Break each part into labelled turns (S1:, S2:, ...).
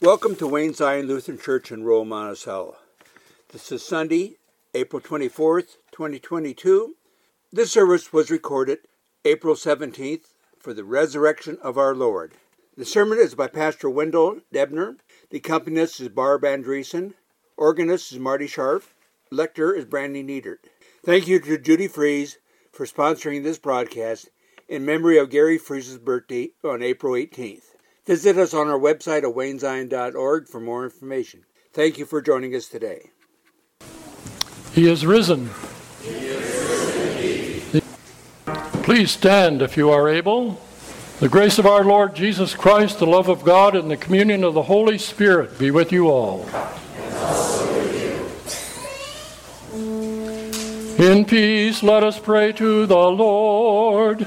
S1: Welcome to Wayne Zion Lutheran Church in Royal Monticello. This is Sunday, April 24th, 2022. This service was recorded April 17th for the resurrection of our Lord. The sermon is by Pastor Wendell Debner. The accompanist is Barb Andreessen. Organist is Marty Sharp. Lector is Brandy Needert. Thank you to Judy Fries for sponsoring this broadcast in memory of Gary Fries' birthday on April 18th. Visit us on our website at waynezion.org for more information. Thank you for joining us today.
S2: He is risen.
S3: He is risen
S2: Please stand if you are able. The grace of our Lord Jesus Christ, the love of God, and the communion of the Holy Spirit be with you all. In peace, let us pray to the Lord.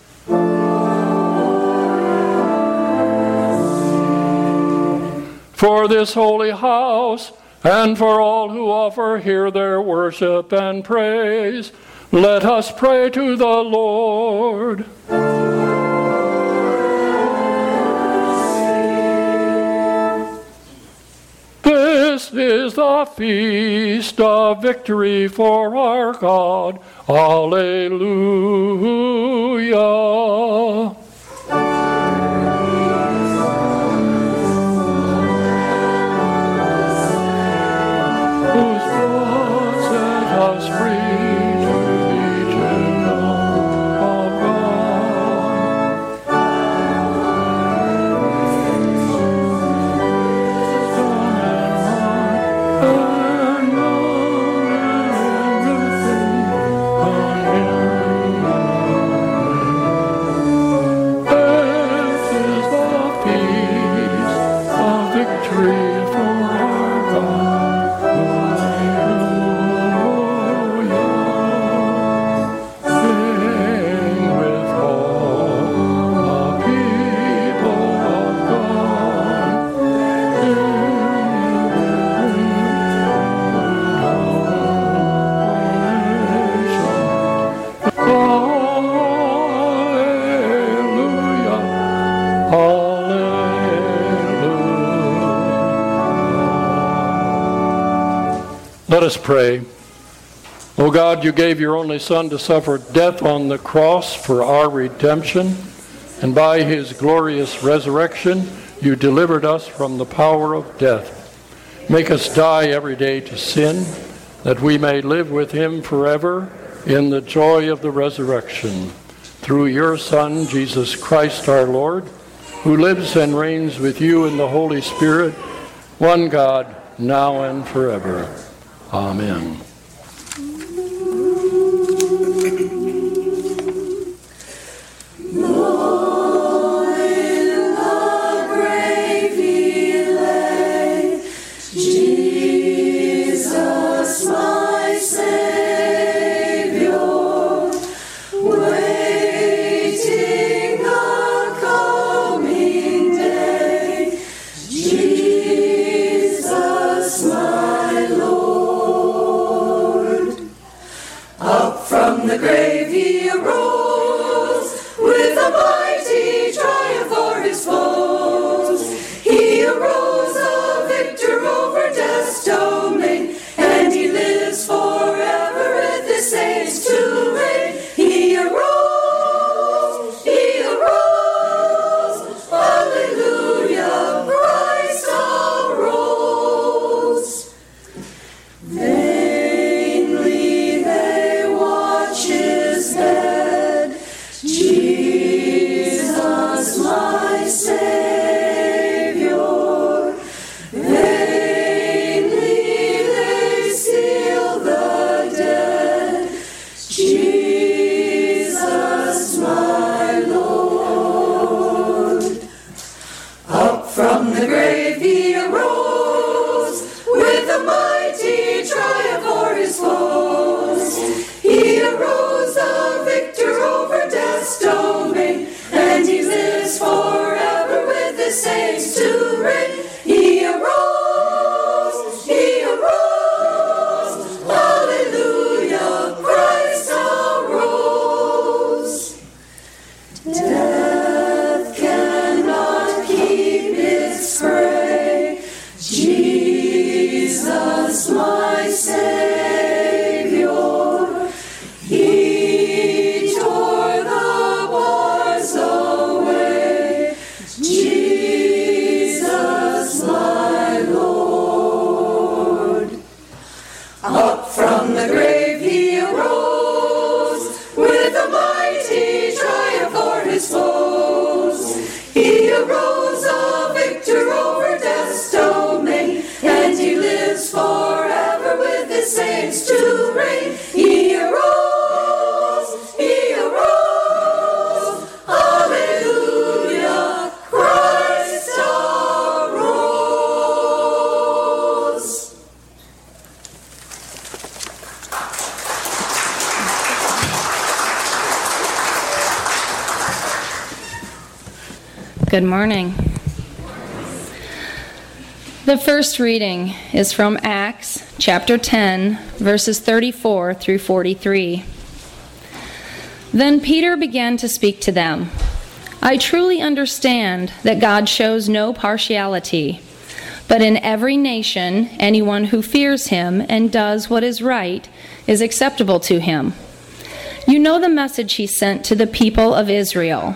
S2: For this holy house, and for all who offer here their worship and praise. Let us pray to the Lord. This is the feast of victory for our God. Alleluia. Let us pray. O oh God, you gave your only Son to suffer death on the cross for our redemption, and by his glorious resurrection, you delivered us from the power of death. Make us die every day to sin, that we may live with him forever in the joy of the resurrection. Through your Son, Jesus Christ our Lord, who lives and reigns with you in the Holy Spirit, one God, now and forever. Amen.
S4: Good morning. The first reading is from Acts chapter 10, verses 34 through 43. Then Peter began to speak to them. I truly understand that God shows no partiality, but in every nation, anyone who fears him and does what is right is acceptable to him. You know the message he sent to the people of Israel,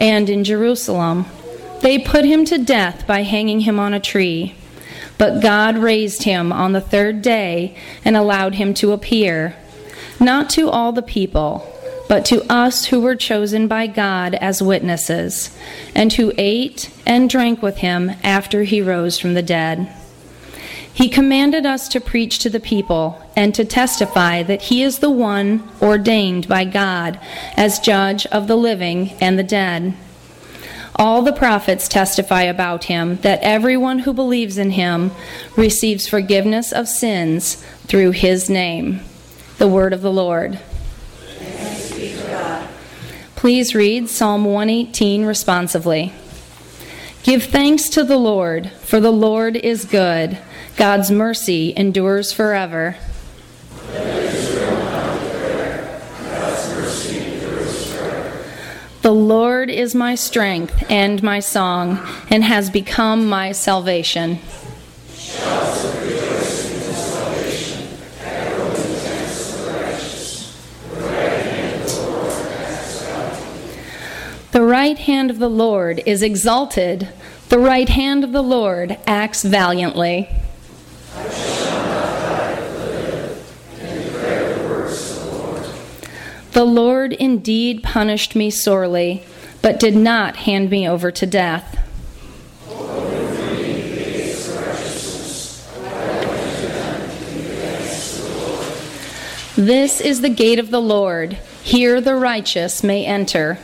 S4: and in Jerusalem. They put him to death by hanging him on a tree. But God raised him on the third day and allowed him to appear, not to all the people, but to us who were chosen by God as witnesses, and who ate and drank with him after he rose from the dead. He commanded us to preach to the people and to testify that he is the one ordained by God as judge of the living and the dead. All the prophets testify about him that everyone who believes in him receives forgiveness of sins through his name. The word of the Lord. Please read Psalm 118 responsively. Give thanks to the Lord, for the Lord is good. God's mercy endures forever. The Lord is my strength and my song, and has become my salvation. The right hand of the Lord is exalted. The right hand of the Lord acts valiantly. The Lord indeed punished me sorely, but did not hand me over to death. This is the gate of the Lord. Here the righteous may enter.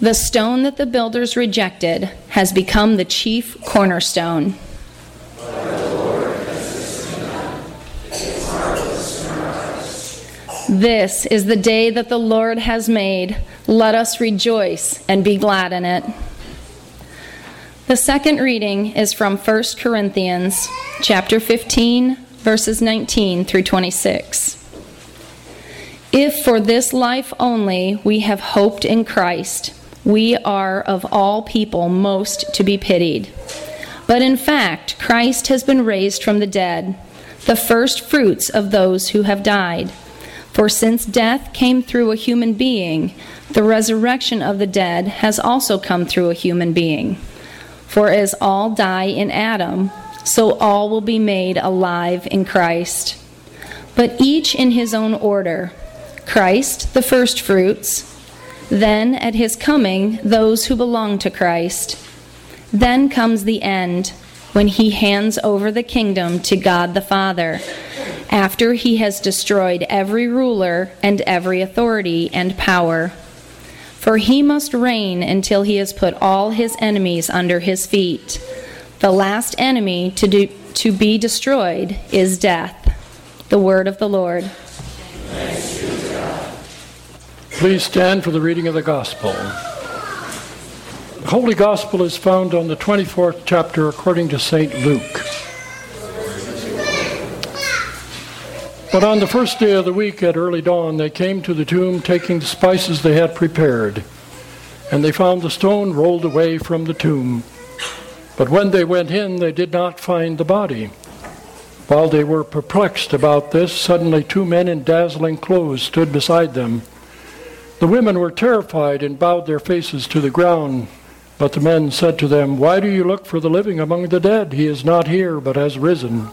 S4: The stone that the builders rejected has become the chief cornerstone. This is the day that the Lord has made. Let us rejoice and be glad in it. The second reading is from 1 Corinthians chapter 15 verses 19 through 26. If for this life only we have hoped in Christ, we are of all people most to be pitied. But in fact, Christ has been raised from the dead, the first fruits of those who have died. For since death came through a human being, the resurrection of the dead has also come through a human being. For as all die in Adam, so all will be made alive in Christ. But each in his own order Christ, the firstfruits, then at his coming, those who belong to Christ. Then comes the end, when he hands over the kingdom to God the Father after he has destroyed every ruler and every authority and power. For he must reign until he has put all his enemies under his feet. The last enemy to, do, to be destroyed is death. The word of the Lord.
S2: Please stand for the reading of the Gospel. The Holy Gospel is found on the 24th chapter according to St. Luke. But on the first day of the week at early dawn, they came to the tomb taking the spices they had prepared. And they found the stone rolled away from the tomb. But when they went in, they did not find the body. While they were perplexed about this, suddenly two men in dazzling clothes stood beside them. The women were terrified and bowed their faces to the ground. But the men said to them, Why do you look for the living among the dead? He is not here, but has risen.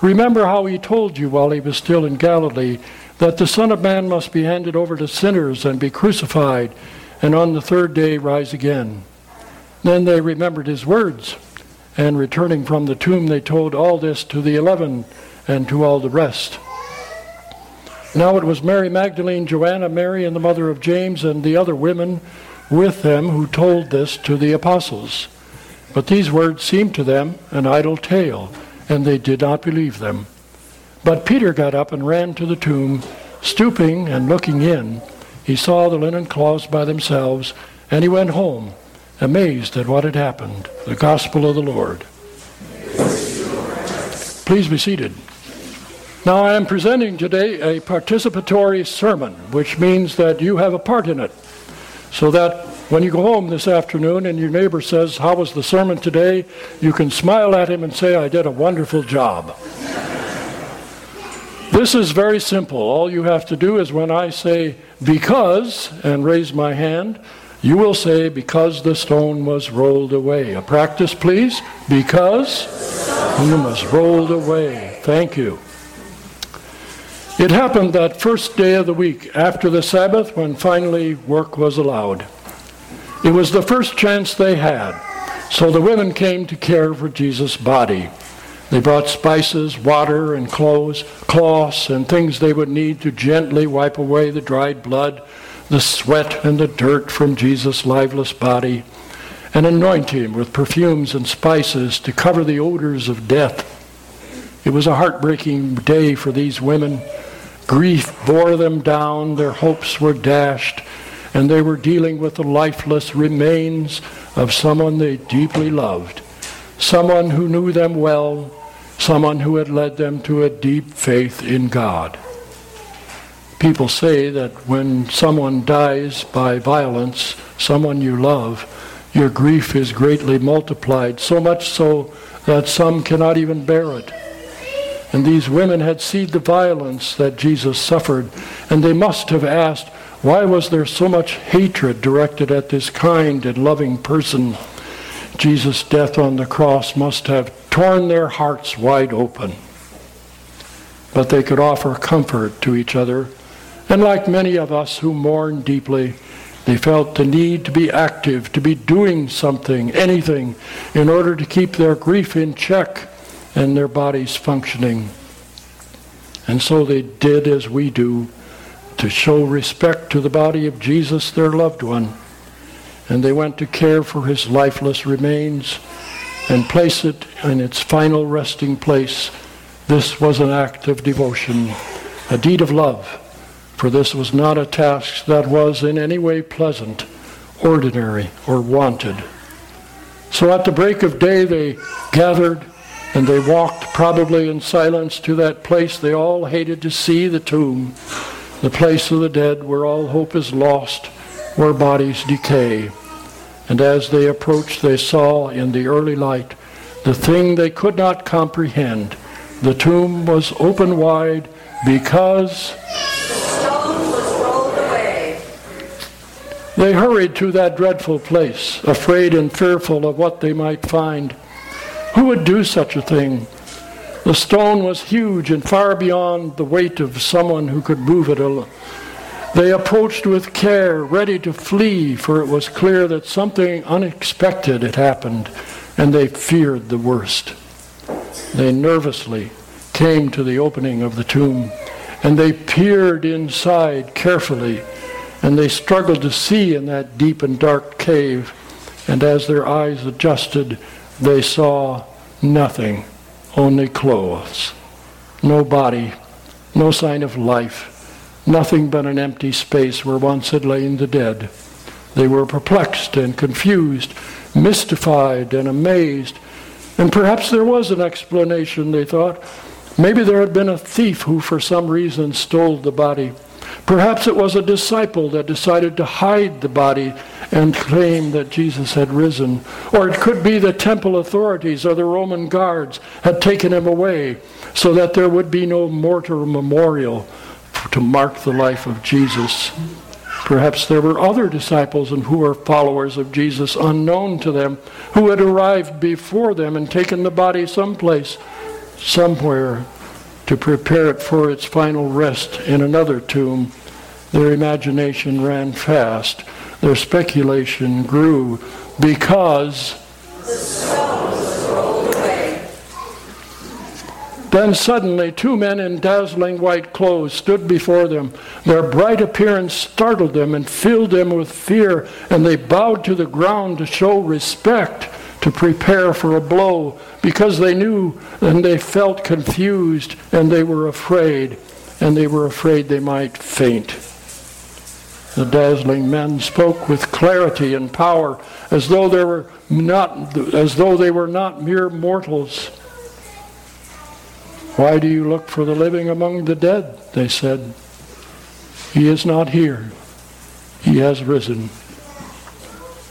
S2: Remember how he told you while he was still in Galilee that the Son of Man must be handed over to sinners and be crucified, and on the third day rise again. Then they remembered his words, and returning from the tomb, they told all this to the eleven and to all the rest. Now it was Mary Magdalene, Joanna, Mary, and the mother of James, and the other women with them who told this to the apostles. But these words seemed to them an idle tale, and they did not believe them. But Peter got up and ran to the tomb. Stooping and looking in, he saw the linen cloths by themselves, and he went home, amazed at what had happened. The Gospel of the Lord. Please be seated. Now, I am presenting today a participatory sermon, which means that you have a part in it. So that when you go home this afternoon and your neighbor says, How was the sermon today? you can smile at him and say, I did a wonderful job. This is very simple. All you have to do is when I say because and raise my hand, you will say because the stone was rolled away. A practice, please. Because the stone was rolled away. Thank you. It happened that first day of the week after the Sabbath when finally work was allowed. It was the first chance they had, so the women came to care for Jesus' body. They brought spices, water, and clothes, cloths, and things they would need to gently wipe away the dried blood, the sweat, and the dirt from Jesus' lifeless body, and anoint him with perfumes and spices to cover the odors of death. It was a heartbreaking day for these women. Grief bore them down, their hopes were dashed, and they were dealing with the lifeless remains of someone they deeply loved, someone who knew them well, someone who had led them to a deep faith in God. People say that when someone dies by violence, someone you love, your grief is greatly multiplied, so much so that some cannot even bear it. And these women had seen the violence that Jesus suffered, and they must have asked, why was there so much hatred directed at this kind and loving person? Jesus' death on the cross must have torn their hearts wide open. But they could offer comfort to each other. And like many of us who mourn deeply, they felt the need to be active, to be doing something, anything, in order to keep their grief in check and their bodies functioning. And so they did as we do to show respect to the body of Jesus, their loved one. And they went to care for his lifeless remains and place it in its final resting place. This was an act of devotion, a deed of love, for this was not a task that was in any way pleasant, ordinary, or wanted. So at the break of day they gathered and they walked probably in silence to that place they all hated to see, the tomb the place of the dead where all hope is lost, where bodies decay. And as they approached, they saw in the early light the thing they could not comprehend. The tomb was open wide because
S3: the stone was rolled away.
S2: They hurried to that dreadful place, afraid and fearful of what they might find. Who would do such a thing? The stone was huge and far beyond the weight of someone who could move it. They approached with care, ready to flee, for it was clear that something unexpected had happened, and they feared the worst. They nervously came to the opening of the tomb, and they peered inside carefully, and they struggled to see in that deep and dark cave, and as their eyes adjusted, they saw nothing only clothes. No body, no sign of life, nothing but an empty space where once had lain the dead. They were perplexed and confused, mystified and amazed. And perhaps there was an explanation, they thought. Maybe there had been a thief who, for some reason, stole the body. Perhaps it was a disciple that decided to hide the body and claim that Jesus had risen. Or it could be the temple authorities or the Roman guards had taken him away so that there would be no mortar memorial to mark the life of Jesus. Perhaps there were other disciples and who were followers of Jesus unknown to them who had arrived before them and taken the body someplace, somewhere to prepare it for its final rest in another tomb, their imagination ran fast. Their speculation grew because Then suddenly two men in dazzling white clothes stood before them. Their bright appearance startled them and filled them with fear, and they bowed to the ground to show respect, to prepare for a blow, because they knew and they felt confused and they were afraid, and they were afraid they might faint. The dazzling men spoke with clarity and power, as though they were not, as though they were not mere mortals. Why do you look for the living among the dead? They said. He is not here. He has risen.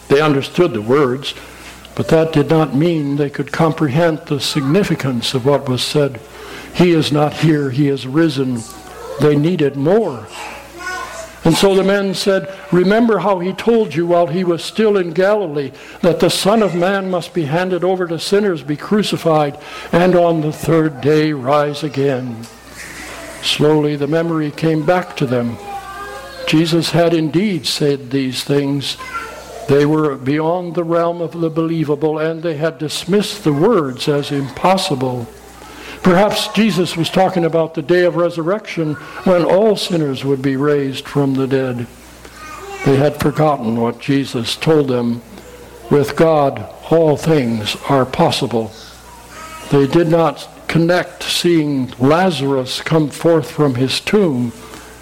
S2: They understood the words, but that did not mean they could comprehend the significance of what was said. He is not here. He has risen. They needed more. And so the men said, Remember how he told you while he was still in Galilee that the Son of Man must be handed over to sinners, be crucified, and on the third day rise again. Slowly the memory came back to them. Jesus had indeed said these things. They were beyond the realm of the believable, and they had dismissed the words as impossible. Perhaps Jesus was talking about the day of resurrection when all sinners would be raised from the dead. They had forgotten what Jesus told them. With God, all things are possible. They did not connect seeing Lazarus come forth from his tomb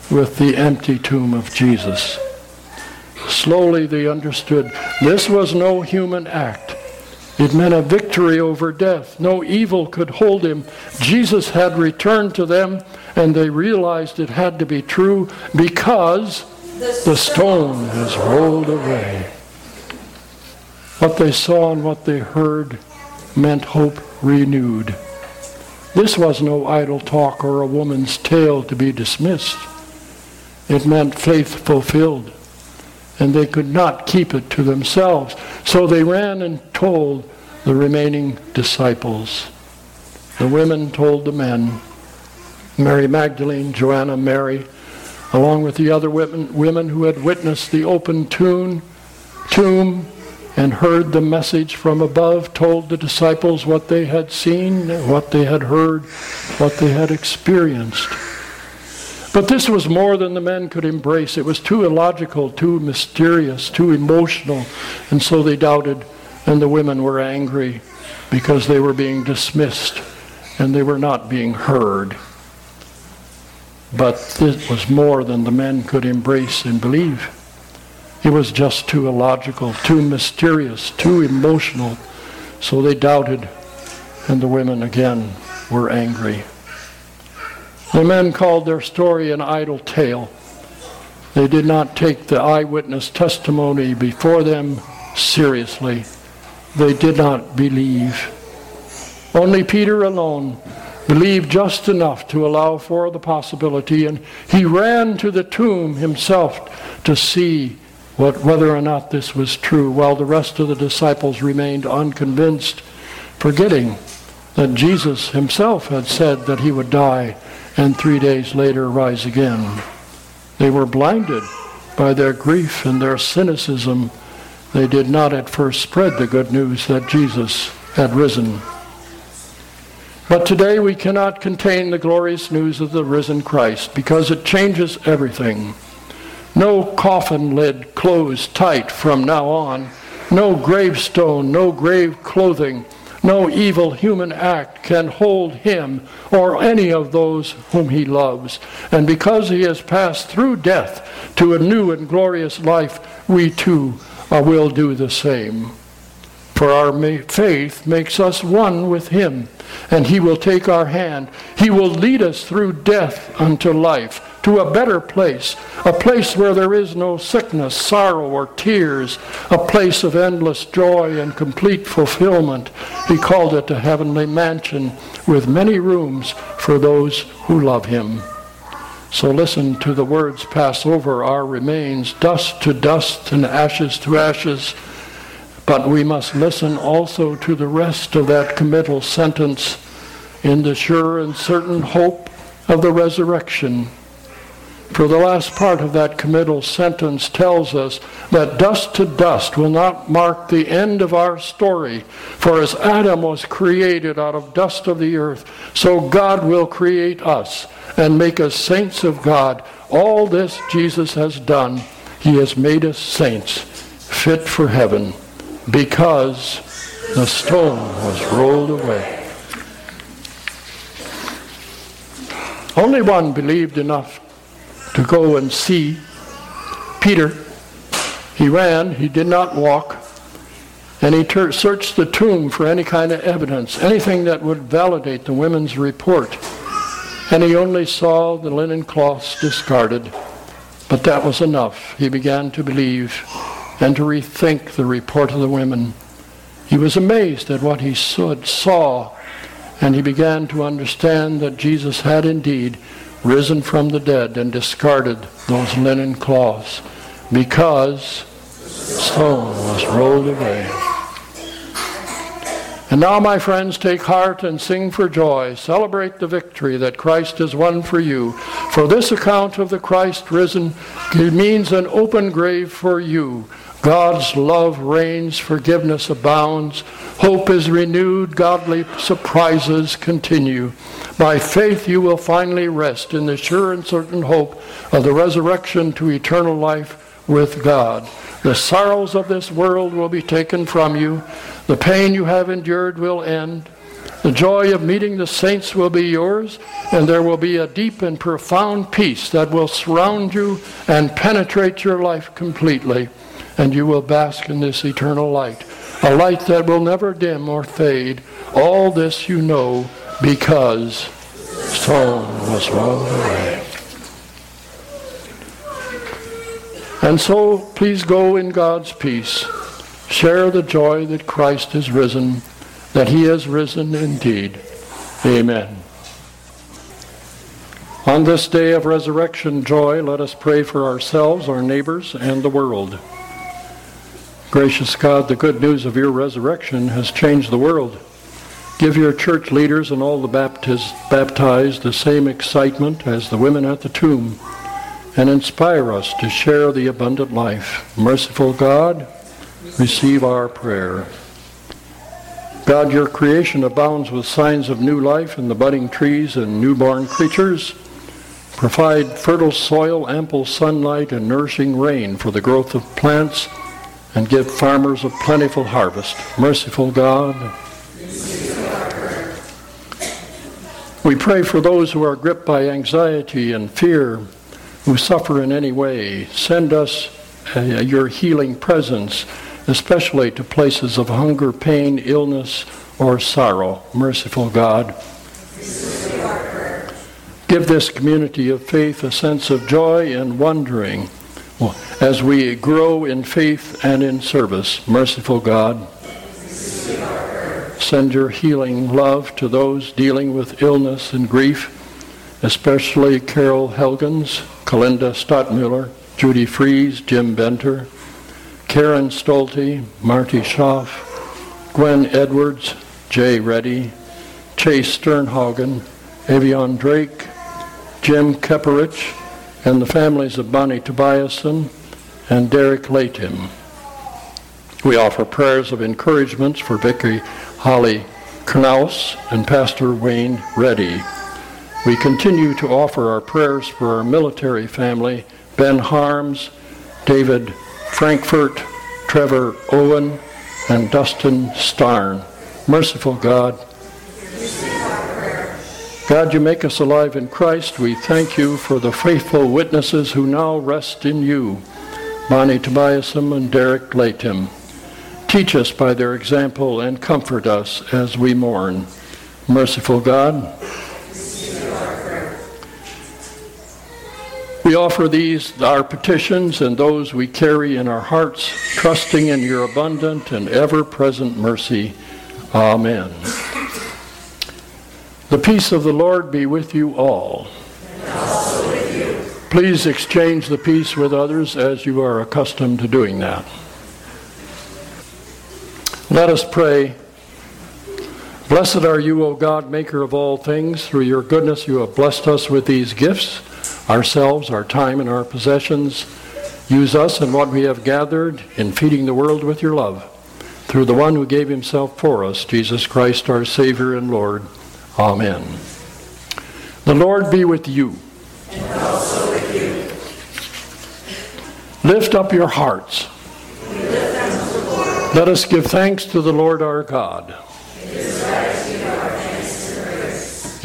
S2: with the empty tomb of Jesus. Slowly they understood this was no human act. It meant a victory over death. No evil could hold him. Jesus had returned to them, and they realized it had to be true because the stone has rolled away. What they saw and what they heard meant hope renewed. This was no idle talk or a woman's tale to be dismissed. It meant faith fulfilled and they could not keep it to themselves. So they ran and told the remaining disciples. The women told the men. Mary Magdalene, Joanna, Mary, along with the other women, women who had witnessed the open tomb, tomb and heard the message from above, told the disciples what they had seen, what they had heard, what they had experienced. But this was more than the men could embrace. It was too illogical, too mysterious, too emotional, and so they doubted, and the women were angry because they were being dismissed and they were not being heard. But this was more than the men could embrace and believe. It was just too illogical, too mysterious, too emotional. So they doubted, and the women again were angry. The men called their story an idle tale. They did not take the eyewitness testimony before them seriously. They did not believe. Only Peter alone believed just enough to allow for the possibility, and he ran to the tomb himself to see what, whether or not this was true, while the rest of the disciples remained unconvinced, forgetting that Jesus himself had said that he would die and three days later rise again. They were blinded by their grief and their cynicism. They did not at first spread the good news that Jesus had risen. But today we cannot contain the glorious news of the risen Christ because it changes everything. No coffin lid closed tight from now on, no gravestone, no grave clothing no evil human act can hold him or any of those whom he loves. And because he has passed through death to a new and glorious life, we too uh, will do the same. For our faith makes us one with him, and he will take our hand. He will lead us through death unto life to a better place, a place where there is no sickness, sorrow, or tears, a place of endless joy and complete fulfillment. He called it a heavenly mansion with many rooms for those who love him. So listen to the words pass over our remains, dust to dust and ashes to ashes. But we must listen also to the rest of that committal sentence in the sure and certain hope of the resurrection. For the last part of that committal sentence tells us that dust to dust will not mark the end of our story. For as Adam was created out of dust of the earth, so God will create us and make us saints of God. All this Jesus has done. He has made us saints, fit for heaven, because the stone was rolled away. Only one believed enough to go and see Peter. He ran, he did not walk, and he ter- searched the tomb for any kind of evidence, anything that would validate the women's report. And he only saw the linen cloths discarded. But that was enough. He began to believe and to rethink the report of the women. He was amazed at what he saw, and he began to understand that Jesus had indeed risen from the dead and discarded those linen cloths because stone was rolled away. And now, my friends, take heart and sing for joy. Celebrate the victory that Christ has won for you. For this account of the Christ risen means an open grave for you. God's love reigns, forgiveness abounds, hope is renewed, godly surprises continue. By faith, you will finally rest in the sure and certain hope of the resurrection to eternal life with God. The sorrows of this world will be taken from you, the pain you have endured will end. The joy of meeting the saints will be yours, and there will be a deep and profound peace that will surround you and penetrate your life completely and you will bask in this eternal light, a light that will never dim or fade. All this you know because stone was rolled away. And so please go in God's peace. Share the joy that Christ has risen, that he has risen indeed. Amen. On this day of resurrection joy, let us pray for ourselves, our neighbors, and the world. Gracious God, the good news of your resurrection has changed the world. Give your church leaders and all the baptized the same excitement as the women at the tomb, and inspire us to share the abundant life. Merciful God, receive our prayer. God, your creation abounds with signs of new life in the budding trees and newborn creatures. Provide fertile soil, ample sunlight, and nourishing rain for the growth of plants and give farmers a plentiful harvest. Merciful God, we pray for those who are gripped by anxiety and fear, who suffer in any way. Send us uh, your healing presence, especially to places of hunger, pain, illness, or sorrow. Merciful God. Give this community of faith a sense of joy and wondering as we grow in faith and in service. Merciful God, send your healing love to those dealing with illness and grief, especially Carol Helgens, Kalinda Stottmuller, Judy Fries, Jim Benter, Karen Stolte, Marty Schaff, Gwen Edwards, Jay Reddy, Chase Sternhagen, Avion Drake, Jim Kepperich, and the families of Bonnie Tobiasen and Derek Latim. We offer prayers of encouragement for Vicky Holly Knaus and Pastor Wayne Reddy. We continue to offer our prayers for our military family, Ben Harms, David Frankfurt, Trevor Owen, and Dustin Starn. Merciful God, God, you make us alive in Christ. We thank you for the faithful witnesses who now rest in you, Bonnie Tobiasen and Derek Latim. Teach us by their example and comfort us as we mourn. Merciful God, we offer these, our petitions, and those we carry in our hearts, trusting in your abundant and ever present mercy. Amen. The peace of the Lord be with you all. Please exchange the peace with others as you are accustomed to doing that. Let us pray. Blessed are you, O God, maker of all things. Through your goodness you have blessed us with these gifts, ourselves, our time, and our possessions. Use us and what we have gathered in feeding the world with your love. Through the one who gave himself for us, Jesus Christ, our Savior and Lord. Amen. The Lord be with you.
S3: And also with
S2: you. Lift up your hearts. Let us give thanks to the Lord our God.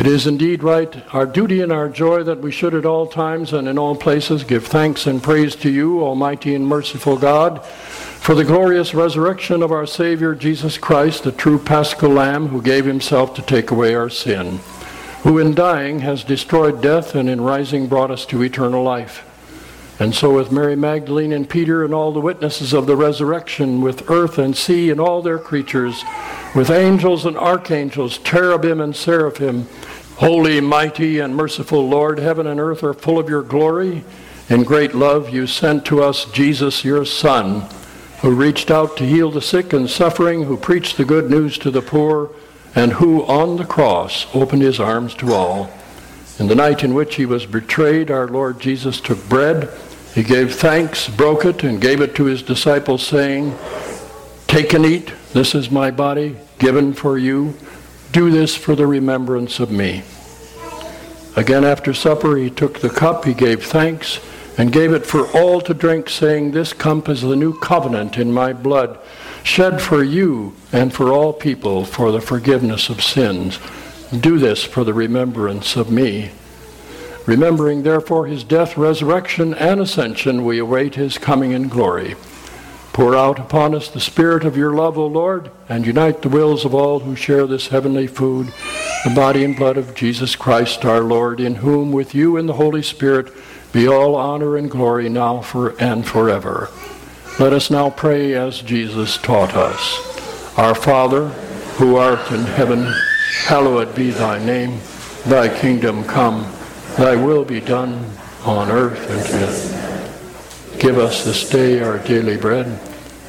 S2: It is indeed right, our duty and our joy, that we should at all times and in all places give thanks and praise to you, Almighty and merciful God, for the glorious resurrection of our Savior Jesus Christ, the true paschal Lamb who gave himself to take away our sin, who in dying has destroyed death and in rising brought us to eternal life. And so, with Mary Magdalene and Peter and all the witnesses of the resurrection, with earth and sea and all their creatures, with angels and archangels, cherubim and seraphim, Holy, mighty, and merciful Lord, heaven and earth are full of your glory. In great love, you sent to us Jesus, your Son, who reached out to heal the sick and suffering, who preached the good news to the poor, and who on the cross opened his arms to all. In the night in which he was betrayed, our Lord Jesus took bread. He gave thanks, broke it, and gave it to his disciples, saying, Take and eat. This is my body given for you. Do this for the remembrance of me. Again, after supper, he took the cup, he gave thanks, and gave it for all to drink, saying, This cup is the new covenant in my blood, shed for you and for all people for the forgiveness of sins. Do this for the remembrance of me. Remembering, therefore, his death, resurrection, and ascension, we await his coming in glory. Pour out upon us the Spirit of your love, O Lord, and unite the wills of all who share this heavenly food, the body and blood of Jesus Christ our Lord, in whom, with you and the Holy Spirit, be all honor and glory now for and forever. Let us now pray as Jesus taught us. Our Father, who art in heaven, hallowed be thy name. Thy kingdom come, thy will be done on earth as in heaven. Give us this day our daily bread,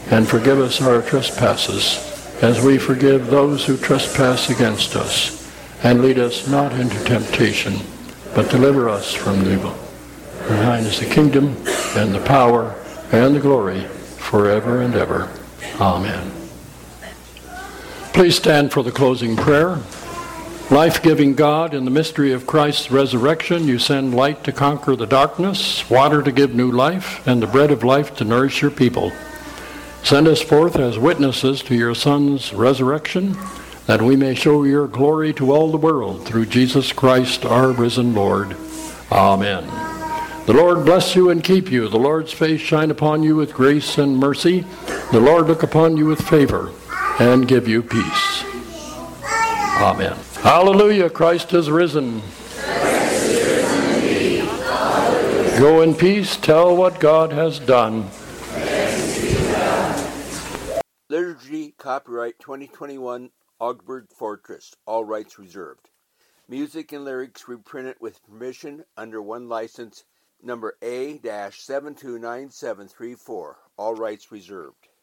S2: and forgive us our trespasses, as we forgive those who trespass against us. And lead us not into temptation, but deliver us from evil. For thine is the kingdom, and the power, and the glory, forever and ever. Amen. Please stand for the closing prayer. Life giving God, in the mystery of Christ's resurrection, you send light to conquer the darkness, water to give new life, and the bread of life to nourish your people. Send us forth as witnesses to your Son's resurrection, that we may show your glory to all the world through Jesus Christ, our risen Lord. Amen. The Lord bless you and keep you. The Lord's face shine upon you with grace and mercy. The Lord look upon you with favor and give you peace. Amen. Hallelujah, Christ is risen. Go in peace, tell what God has done.
S1: Liturgy copyright 2021 Augsburg Fortress, all rights reserved. Music and lyrics reprinted with permission under OneLicense number A-729734, all rights reserved.